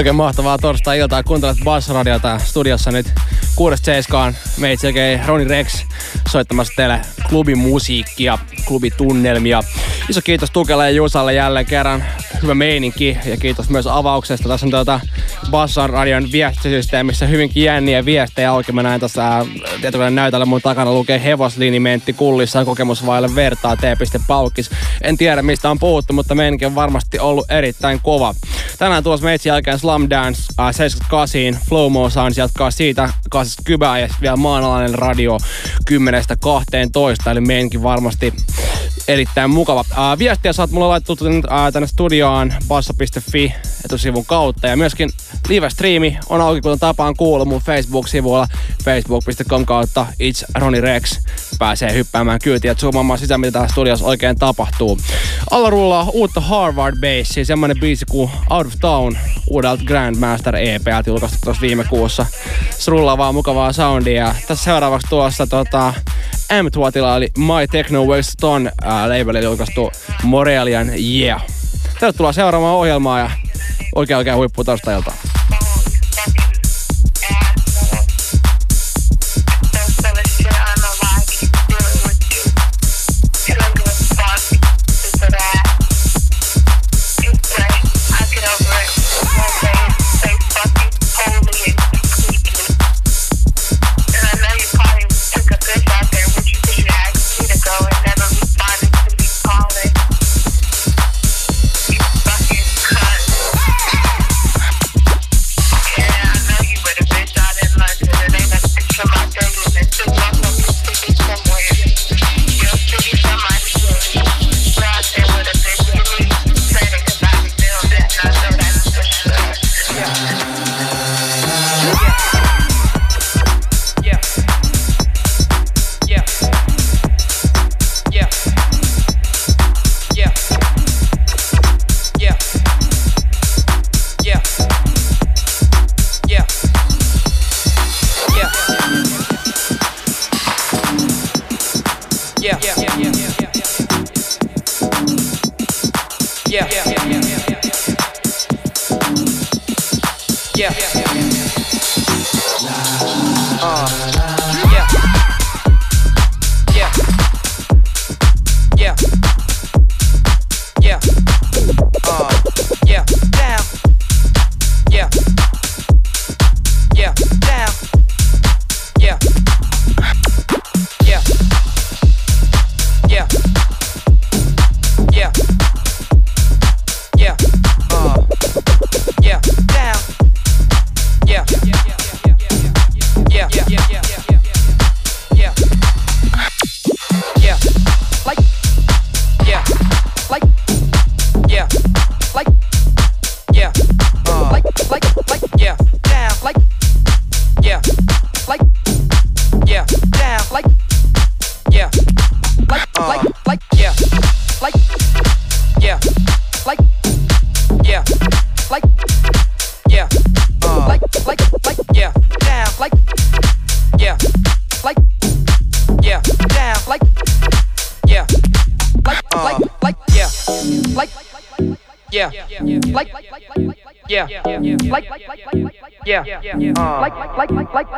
Oikein mahtavaa torstai-iltaa. Kuuntelet Bass-radiota studiossa nyt 6.7. Meitsi oikein Roni Rex soittamassa teille klubimusiikkia, klubitunnelmia. Iso kiitos Tukelle ja Jusalle jälleen kerran. Hyvä meininki ja kiitos myös avauksesta. Tässä on tuota Bassan radion viestisysteemissä hyvinkin jänniä viestejä auki. Mä näen tässä tietokoneen näytöllä mun takana lukee hevosliinimentti kullissa kokemus vaille vertaa t.paukis. En tiedä mistä on puhuttu, mutta meininki on varmasti ollut erittäin kova. Tänään tuossa meitsi jälkeen Slum Dance äh, 78, Flow Mo Sounds jatkaa siitä 80 ja vielä maanalainen radio 10-12, eli meininki varmasti erittäin mukava. Äh, viestiä saat mulle laittaa äh, tänne studioon bassa.fi etusivun kautta ja myöskin live-striimi on auki, kuten tapaan kuuluu mun Facebook-sivuilla facebook.com kautta It's Ronnie Rex. Pääsee hyppäämään kyytiä zoomaamaan sisään, mitä täällä studiossa oikein tapahtuu. Alla rullaa uutta Harvard Bassia, semmonen biisi kuin Out of Town uudelta Grandmaster EP julkaistu tuossa viime kuussa. Se rullaa vaan mukavaa soundia. Tässä seuraavaksi tuossa tota, M-tuotilla eli My Techno Waste ää, labelilla julkaistu Morelian Yeah. Tervetuloa seuraamaan ohjelmaa ja oikein oikein huippu torstailta.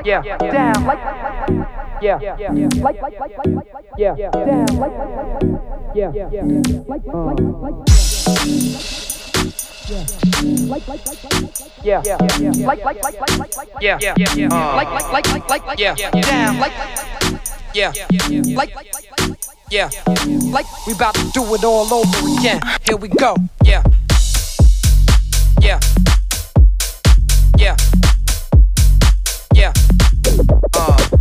Yeah, down, like, yeah, yeah, like, like, like, like, yeah, down, like, yeah, yeah, yeah, like, like, like, yeah, yeah, yeah, like, like, like, like, like, yeah, yeah, yeah, like, like, like, like, like, yeah, down, like, yeah, like, yeah, like, we about to do it all over again. Here we go, yeah, yeah, yeah. Uh,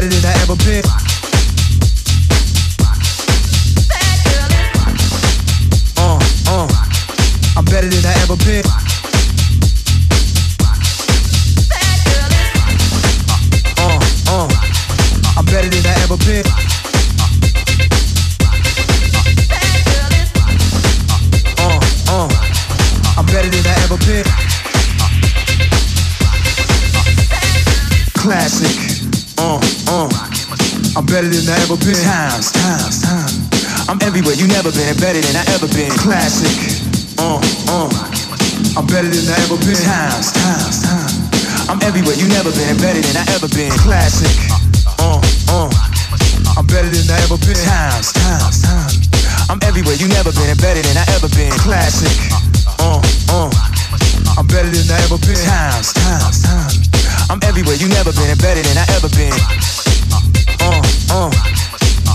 better than I ever been. Uh, uh, I'm better than I ever been. Been. Times, times, times. I'm everywhere you never been better than I ever been. Classic. Uh, uh. I'm better than I ever been. Times, times, times. I'm everywhere you never been better than I ever been. Classic. Uh, uh. I'm better than I ever been. Times, times, times. I'm everywhere you never been better than I ever been. Classic. Uh, uh. I'm better than I ever been. Times, times, times. I'm everywhere you never been better than I ever been. Uh, uh.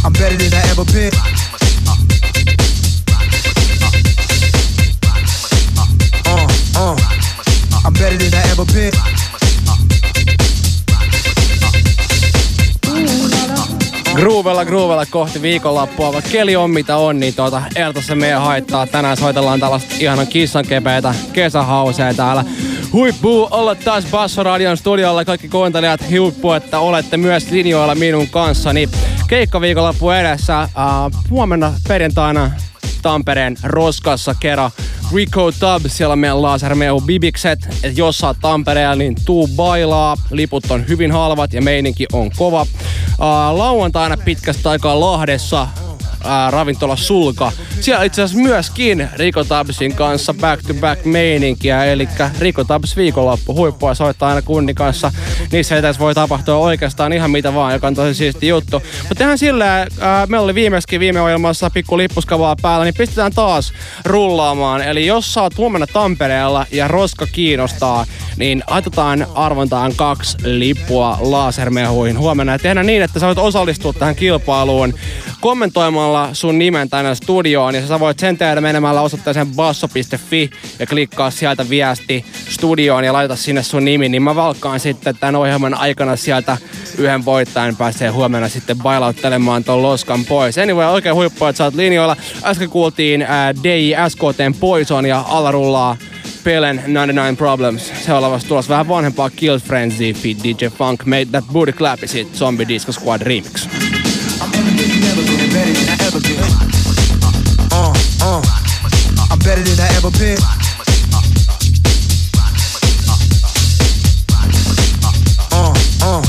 I'm better than I ever been. Uh, uh. I'm better than I ever been. Kohti viikonloppua, vaikka keli on mitä on, niin tuota, ehdottomasti meidän haittaa. Tänään soitellaan tällaista ihanan kissankepeitä kesähauseja täällä. Huippu olla taas Bassoradion studiolla kaikki kuuntelijat. Huippu, että olette myös linjoilla minun kanssani. Keikka viikonloppu edessä. Uh, huomenna perjantaina Tampereen Roskassa kerran Rico Tub, siellä on meidän lasermehu Bibikset. Et jos oot Tampereella, niin tuu bailaa. Liput on hyvin halvat ja meininki on kova. Uh, lauantaina pitkästä aikaa Lahdessa ää, ravintola Sulka. Siellä itse asiassa myöskin Rico Tabsin kanssa back to back meininkiä, eli Rico Tabs viikonloppu huippua soittaa aina kunnin kanssa. Niissä etäis voi tapahtua oikeastaan ihan mitä vaan, joka on tosi siisti juttu. Mutta tehdään silleen, ää, meillä oli viimeiskin viime ohjelmassa pikku lippuskavaa päällä, niin pistetään taas rullaamaan. Eli jos oot huomenna Tampereella ja Roska kiinnostaa, niin laitetaan arvontaan kaksi lippua lasermehuihin huomenna. Ja tehdään niin, että sä voit osallistua tähän kilpailuun kommentoimalla sun nimen tänne studioon. Ja sä voit sen tehdä menemällä osoitteeseen basso.fi ja klikkaa sieltä viesti studioon ja laita sinne sun nimi. Niin mä valkkaan sitten tämän ohjelman aikana sieltä yhden voittajan pääsee huomenna sitten bailauttelemaan ton loskan pois. Anyway, oikein huippua, että sä oot linjoilla. Äsken kuultiin ää, DJ SKTn Poison ja alla rullaa Pelen 99 Problems. Seuraavassa tulossa vähän vanhempaa Kill Frenzy DJ Funk Made That Booty Clap sit Zombie Disco Squad Remix. Better than I ever been. Uh, uh.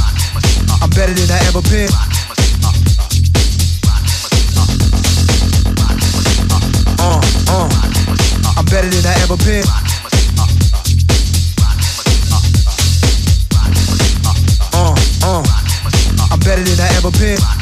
I'm better than I ever been. Uh, uh. I'm better than I ever been. Uh, uh. I'm better than I ever been.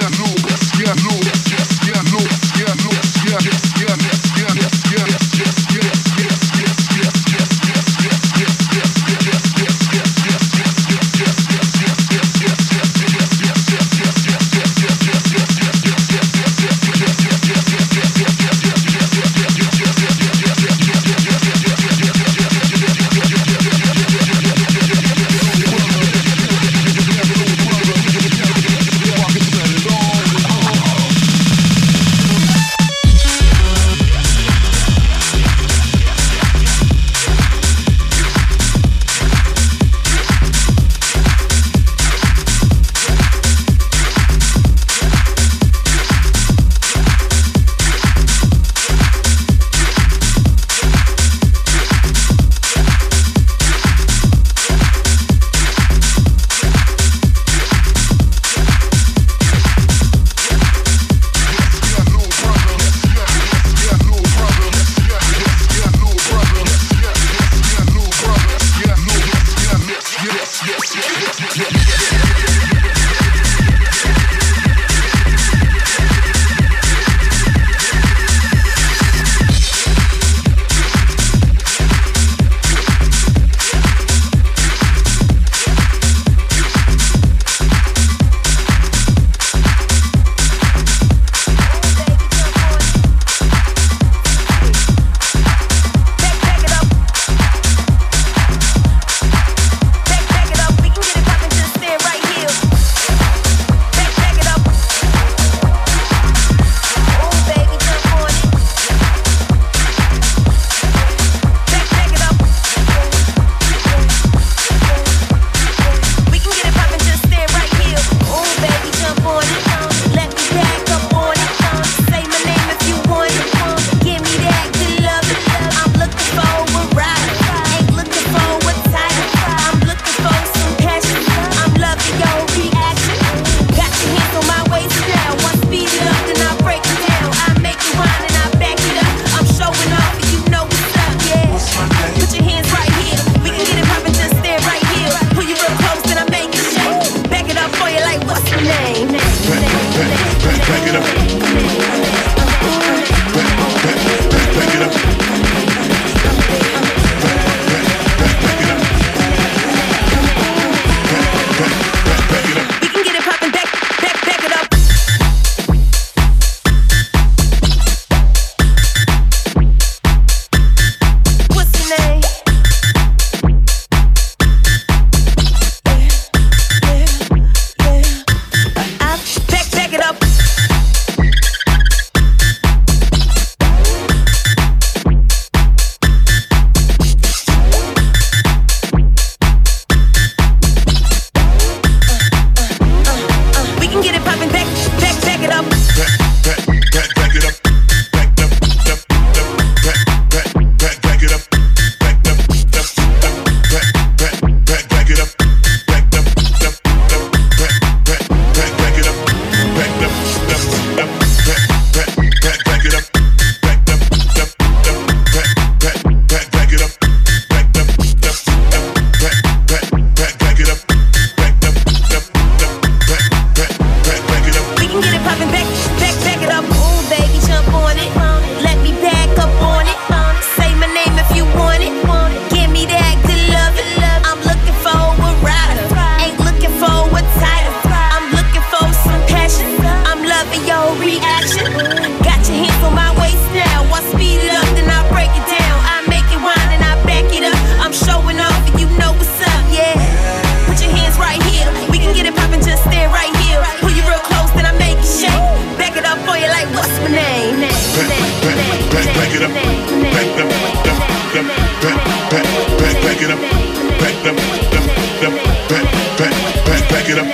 back, back, back, it up,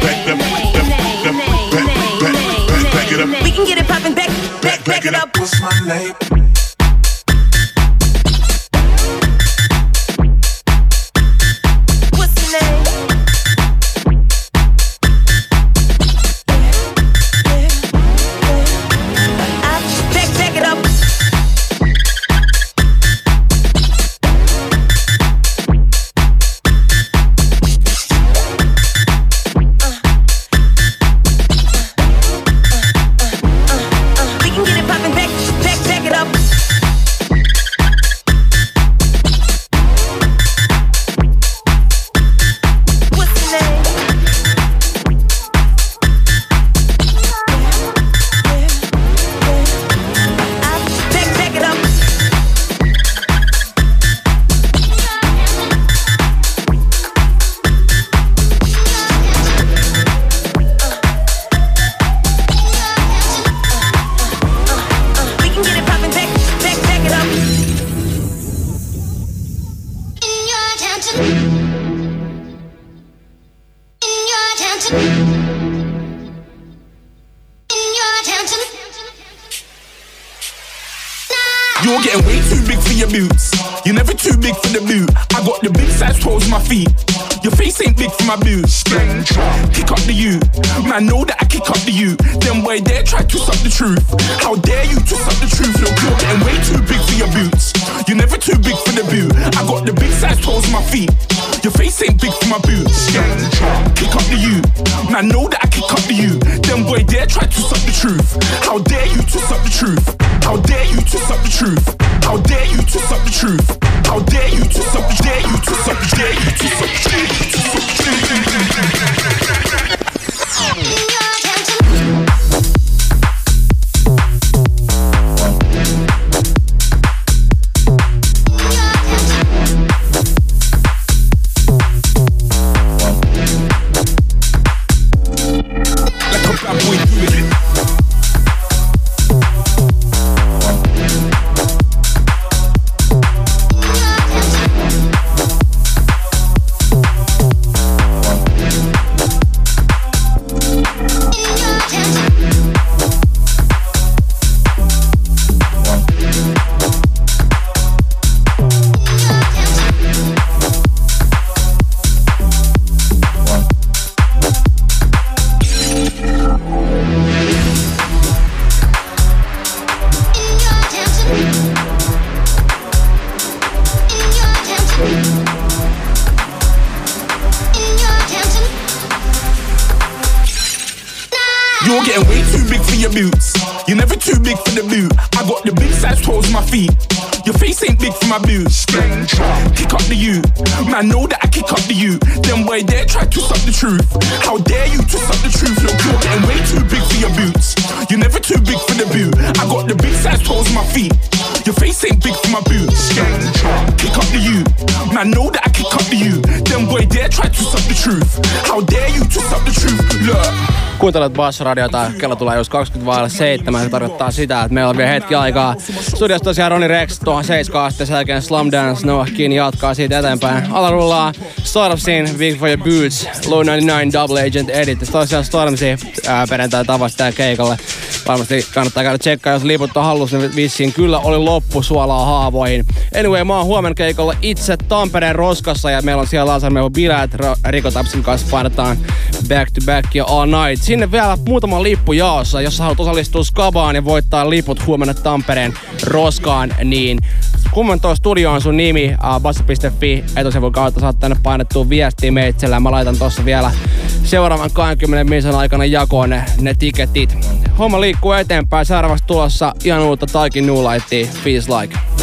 back up, back, back, back, back, back it up. We can get it poppin', back, back, back it up. What's my name? Kick up the you. Now know that I kick up the you. Them boy dare try to suck the truth. How dare you to suck the truth? How dare you to suck the truth? How dare you to suck the truth? How dare you to suck the dare you to suck the dare you to suck the dare you to suck the truth. How dare you twist up the truth? Look, you're getting way too big for your boots. You're never too big for the boot. I got the big size toes on my feet. Your face ain't big for my boots. Kick up the you. Man, know that I kick up the you. Them boy dare try to twist up the truth. How dare you twist up the truth? Look. Kuuntelet Bass-radiota, kello tulee just 20 vaille 7. Se tarkoittaa sitä, että meillä on vielä hetki aikaa. Studiossa tosiaan Roni Rex tuohon 7 asti, sen jälkeen Slum Dance, Noah Kin jatkaa siitä eteenpäin. Alarullaa Stormsin, Big for Your Boots, Low 99 Double Agent Edit. Tosiaan Stormsi ää, perjantai tavasi tää keikalle. Varmasti kannattaa käydä tsekkaa, jos liput on hallussa, niin vissiin kyllä oli loppu suolaa haavoihin. Anyway, mä oon huomenna keikalla itse Tampereen Roskassa ja meillä on siellä Lasarmevo bileet. Riko Tapsin kanssa painetaan back to back ja all night. Sinne vielä muutama lippu jaossa, jos sä haluat osallistua Skabaan ja voittaa liput huomenna Tampereen Roskaan, niin kommentoi studioon sun nimi uh, bassa.fi etusivun kautta saat tänne painettua viestiä meitsellä. Mä laitan tossa vielä seuraavan 20 minuutin aikana jakoon ne, ne tiketit. Homma liikkuu eteenpäin. Seuraavaksi tulossa ihan uutta Taikin New Lightia, Feels Like.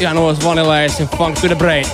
Jan was vanilla ice and funk to the brain.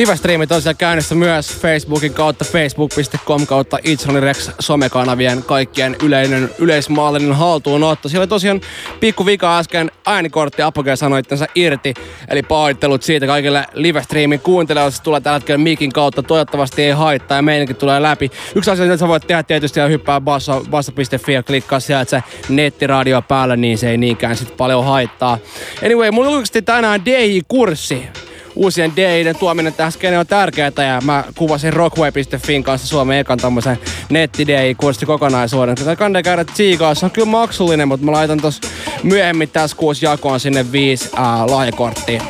Livestreami tosiaan käynnissä myös Facebookin kautta, facebook.com kautta Rex somekanavien kaikkien yleinen, yleismaallinen haltuunotto. Siellä oli tosiaan pikku vika äsken äänikortti Apogee sanoi itensä irti, eli pahoittelut siitä kaikille livestreamin kuuntelijoille, se tulee tällä hetkellä mikin kautta, toivottavasti ei haittaa ja meidänkin tulee läpi. Yksi asia, mitä sä voit tehdä tietysti on hyppää basso, basso.fi ja klikkaa sieltä se nettiradio päällä, niin se ei niinkään sit paljon haittaa. Anyway, mulla julkaistiin tänään DJ-kurssi uusien DIiden tuominen tähän skene on tärkeää ja mä kuvasin rockway.fin kanssa Suomen ekan tommosen netti kurssi kokonaisuuden. Tätä kannattaa käydä tsiikaa, se on kyllä maksullinen, mutta mä laitan tos myöhemmin tässä kuusi jakoon sinne viisi ää, lahjakorttia.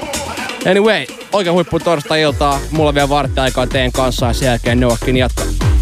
Anyway, oikein huippu torstai-iltaa. Mulla on vielä vartti aikaa teen kanssa ja sen jälkeen Noakin jatkaa.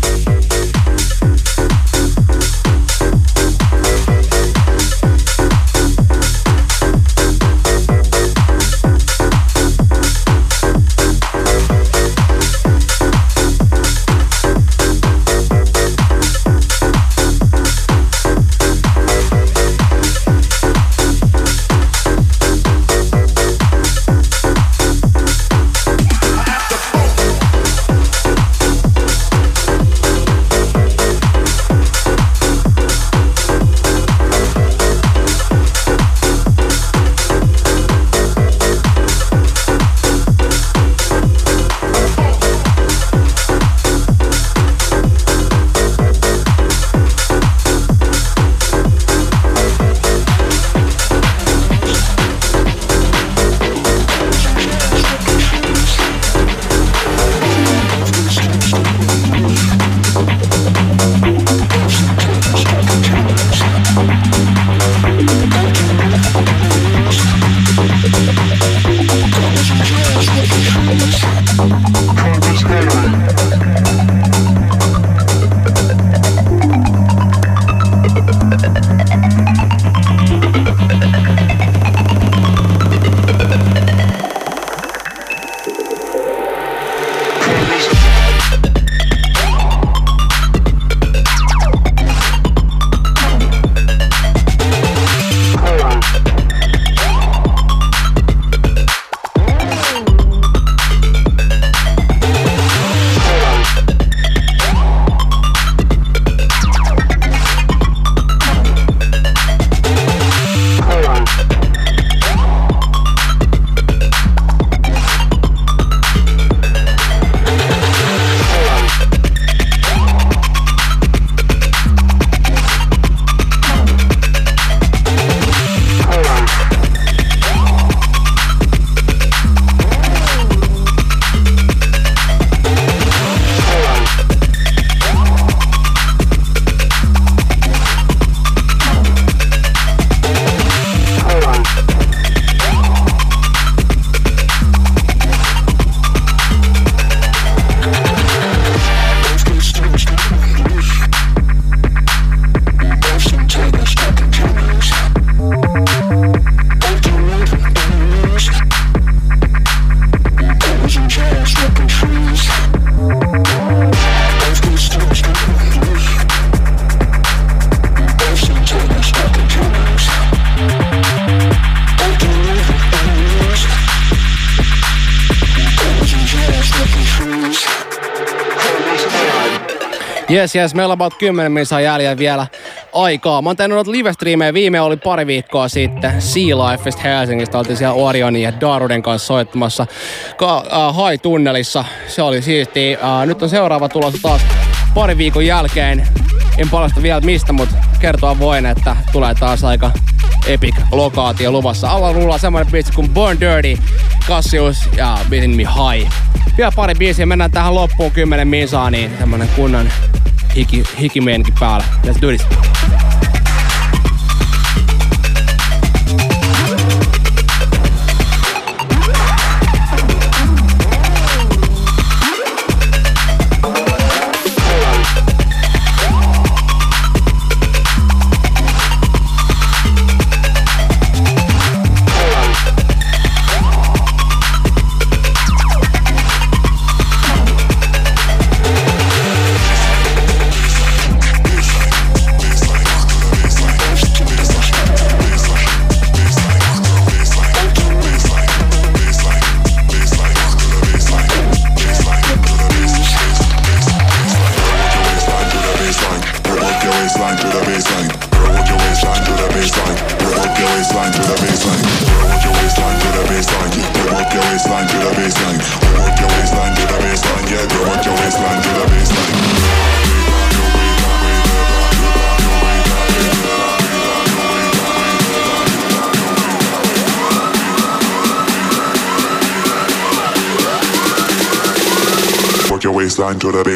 Yes, yes, meillä on about 10 minuuttia jäljellä vielä aikaa. Mä oon tehnyt noita live Viime oli pari viikkoa sitten Sea Lifeista Helsingistä. Oltiin siellä Orionin ja Daruden kanssa soittamassa Ka- äh, Hai-tunnelissa. Se oli siisti. Äh, nyt on seuraava tulos taas pari viikon jälkeen. En palasta vielä mistä, mutta kertoa voin, että tulee taas aika epic lokaatio luvassa. Alla rullaa semmoinen biisi kuin Born Dirty, Cassius ja Beating Me High. Vielä pari biisiä, mennään tähän loppuun 10 minsaa, niin semmonen kunnon hiki, hikimeenkin päällä. Let's do this.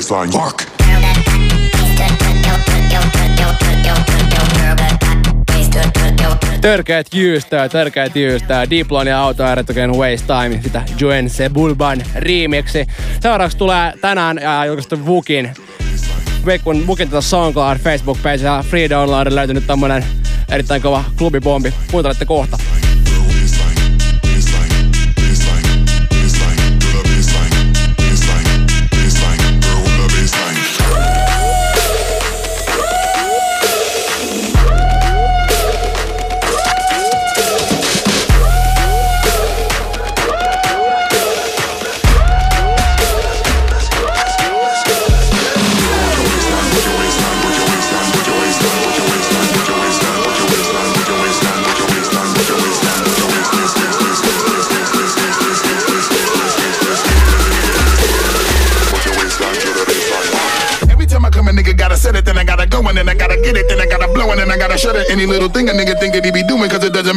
baseline. Mark. Törkeät jyystää, törkeät jyystää. Diplon ja autoerotogen Waste Time, sitä Joen Sebulban remixi. Seuraavaksi tulee tänään äh, julkaistu Vukin Vekkun Vukin tätä SoundCloud Facebook-page ja Free Download löytynyt tämmönen erittäin kova klubibombi. Kuuntelette kohta.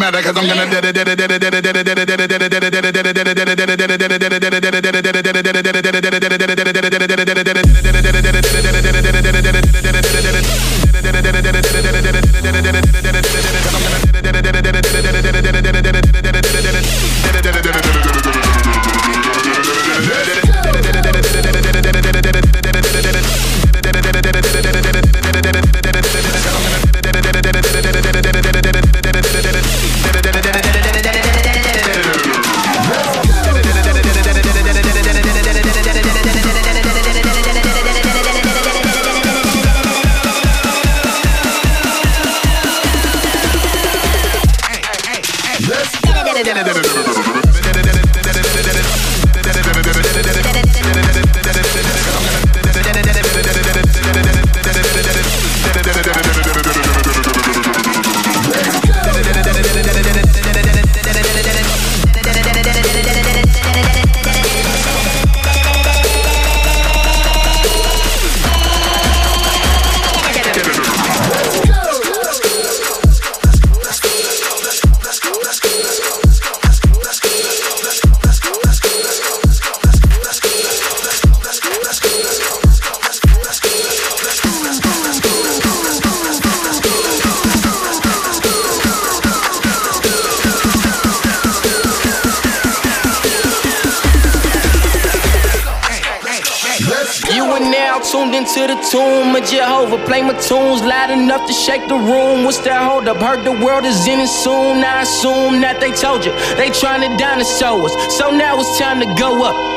mad like I shake the room. What's that hold up? Heard the world is in it soon. I assume that they told you they trying to dinosaur us. So now it's time to go up.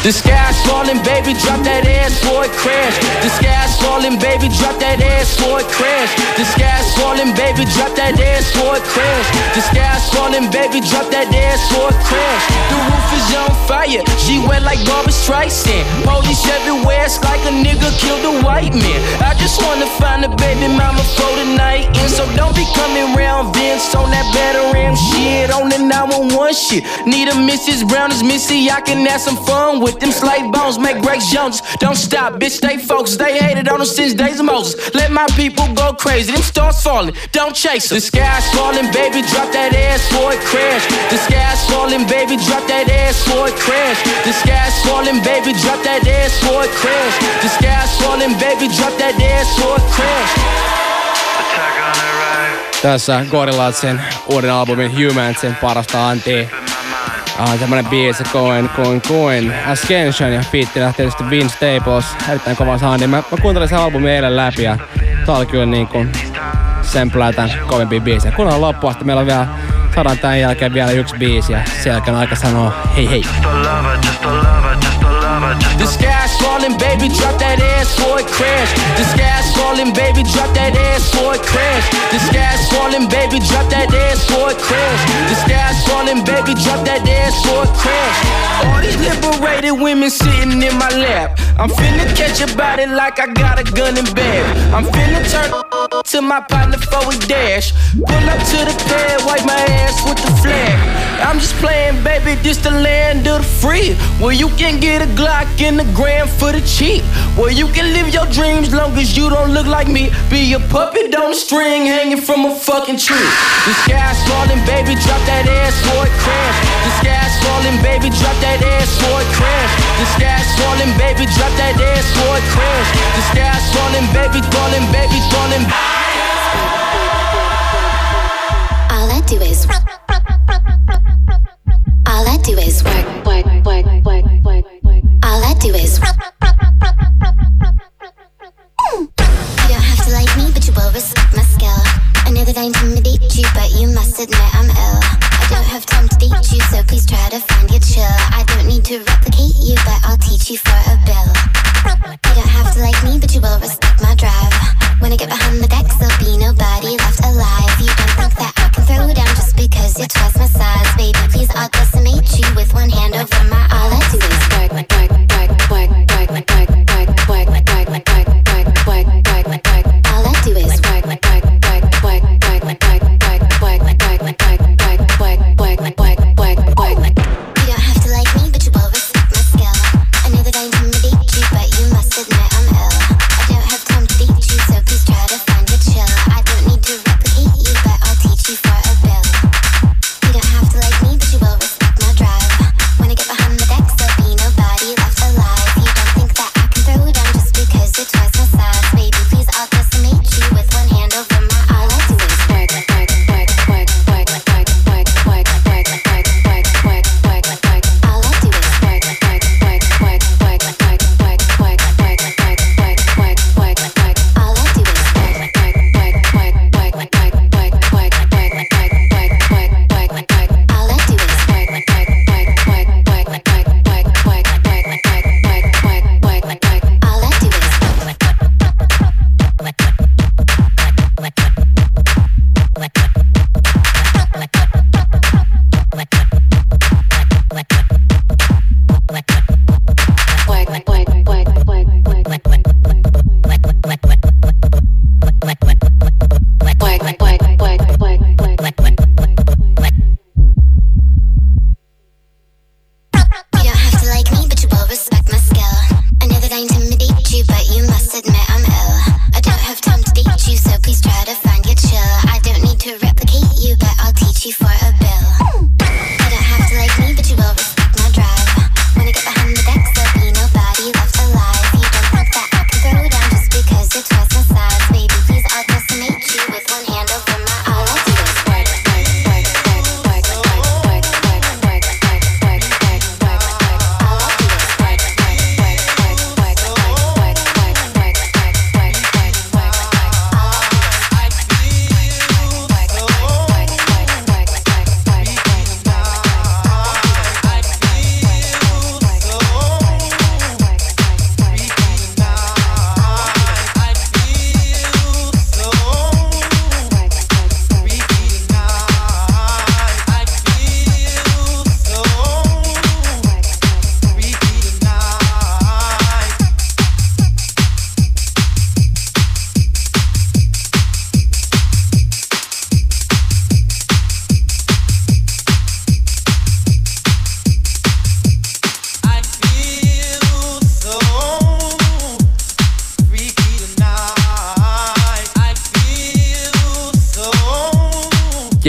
The sky's falling, baby, drop that ass for it crash. The sky's falling, baby, drop that ass for it crash. The sky's falling, baby, drop that ass for it crash. The sky's falling, baby, drop that ass for it crash. The roof is on fire, she wet like Barbara Streisand. Police everywhere, it's like a nigga killed a white man. I just wanna find a baby mama for tonight, and so don't be coming round Vince on that better shit on the 911 shit. Need a Mrs. Brown as Missy, I can have some fun with them slave bones, make Grace Jones. Don't stop, bitch, stay focused. They hated on us since days of Moses. Let my people go crazy. Them stars falling, don't chase 'em. The sky's falling, baby, drop that ass for it crash. The sky's falling, baby, drop that ass for it crash. The sky's falling, baby, drop that ass for it crash. The sky's falling, baby, drop that ass for it crash. Tässä Gorillazin uuden albumin Humansin parasta antia. Ah, tämmönen biisi, koen, koen, koen. Ascension ja fiitti lähti tietysti Vince Staples. Erittäin kova saani. Mä, mä kuuntelin sen albumin eilen läpi ja tää oli kyllä niinku sen tämän kovempi biisi. Kun on loppuun että meillä on vielä, saadaan tämän jälkeen vielä yksi biisi ja sen jälkeen aika sanoa hei hei. Just a lover, just a lover. The sky's falling, baby, drop that ass for it crash. The sky's falling, baby, drop that ass for it crash. The sky's falling, baby, drop that ass for it crash. The sky's falling, baby, drop that ass for it crash. All these liberated women sitting in my lap. I'm finna catch your body like I got a gun in bed. I'm finna turn to my partner for a dash. Pull up to the pad, wipe my ass with the flag. I'm just playing, baby, this the land of the free. Where well, you can get a Glock in the gram for the cheap. Well, you can live your dreams long as you don't look like me. Be a puppet on a string hanging from a fucking tree. The sky's falling, baby, drop that ass or it crash. The sky's falling, baby, drop that ass or it crash. The sky's falling, baby, drop that ass or it crash. The sky's falling, baby, falling, baby, falling. All I do is. All I do is work, work, work, work, work. All I do is. You don't have to like me, but you will respect my skill. I know that I intimidate you, but you must admit I'm ill. I don't have time to date you, so please try to find your chill. I don't need to replicate you, but I'll teach you for a bill. You don't have to like me, but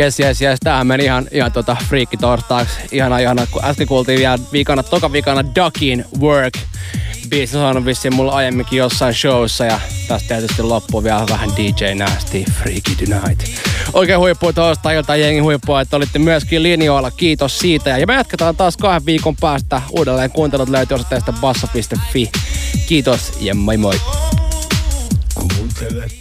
Jes, jes, jes. Tämähän meni ihan, ihan tota friikki torstaaksi. Ihana, ihana. Kun äsken kuultiin vielä viikana, toka viikana Duckin Work biisi on vissiin mulla aiemminkin jossain showssa ja tästä tietysti loppuu vielä vähän DJ Nasty Freaky Tonight. Oikein huippu tuosta ilta jengi huippua, että olitte myöskin linjoilla. Kiitos siitä. Ja me jatketaan taas kahden viikon päästä. Uudelleen kuuntelut löytyy osoitteesta basso.fi. Kiitos ja moi moi. Kuuntelet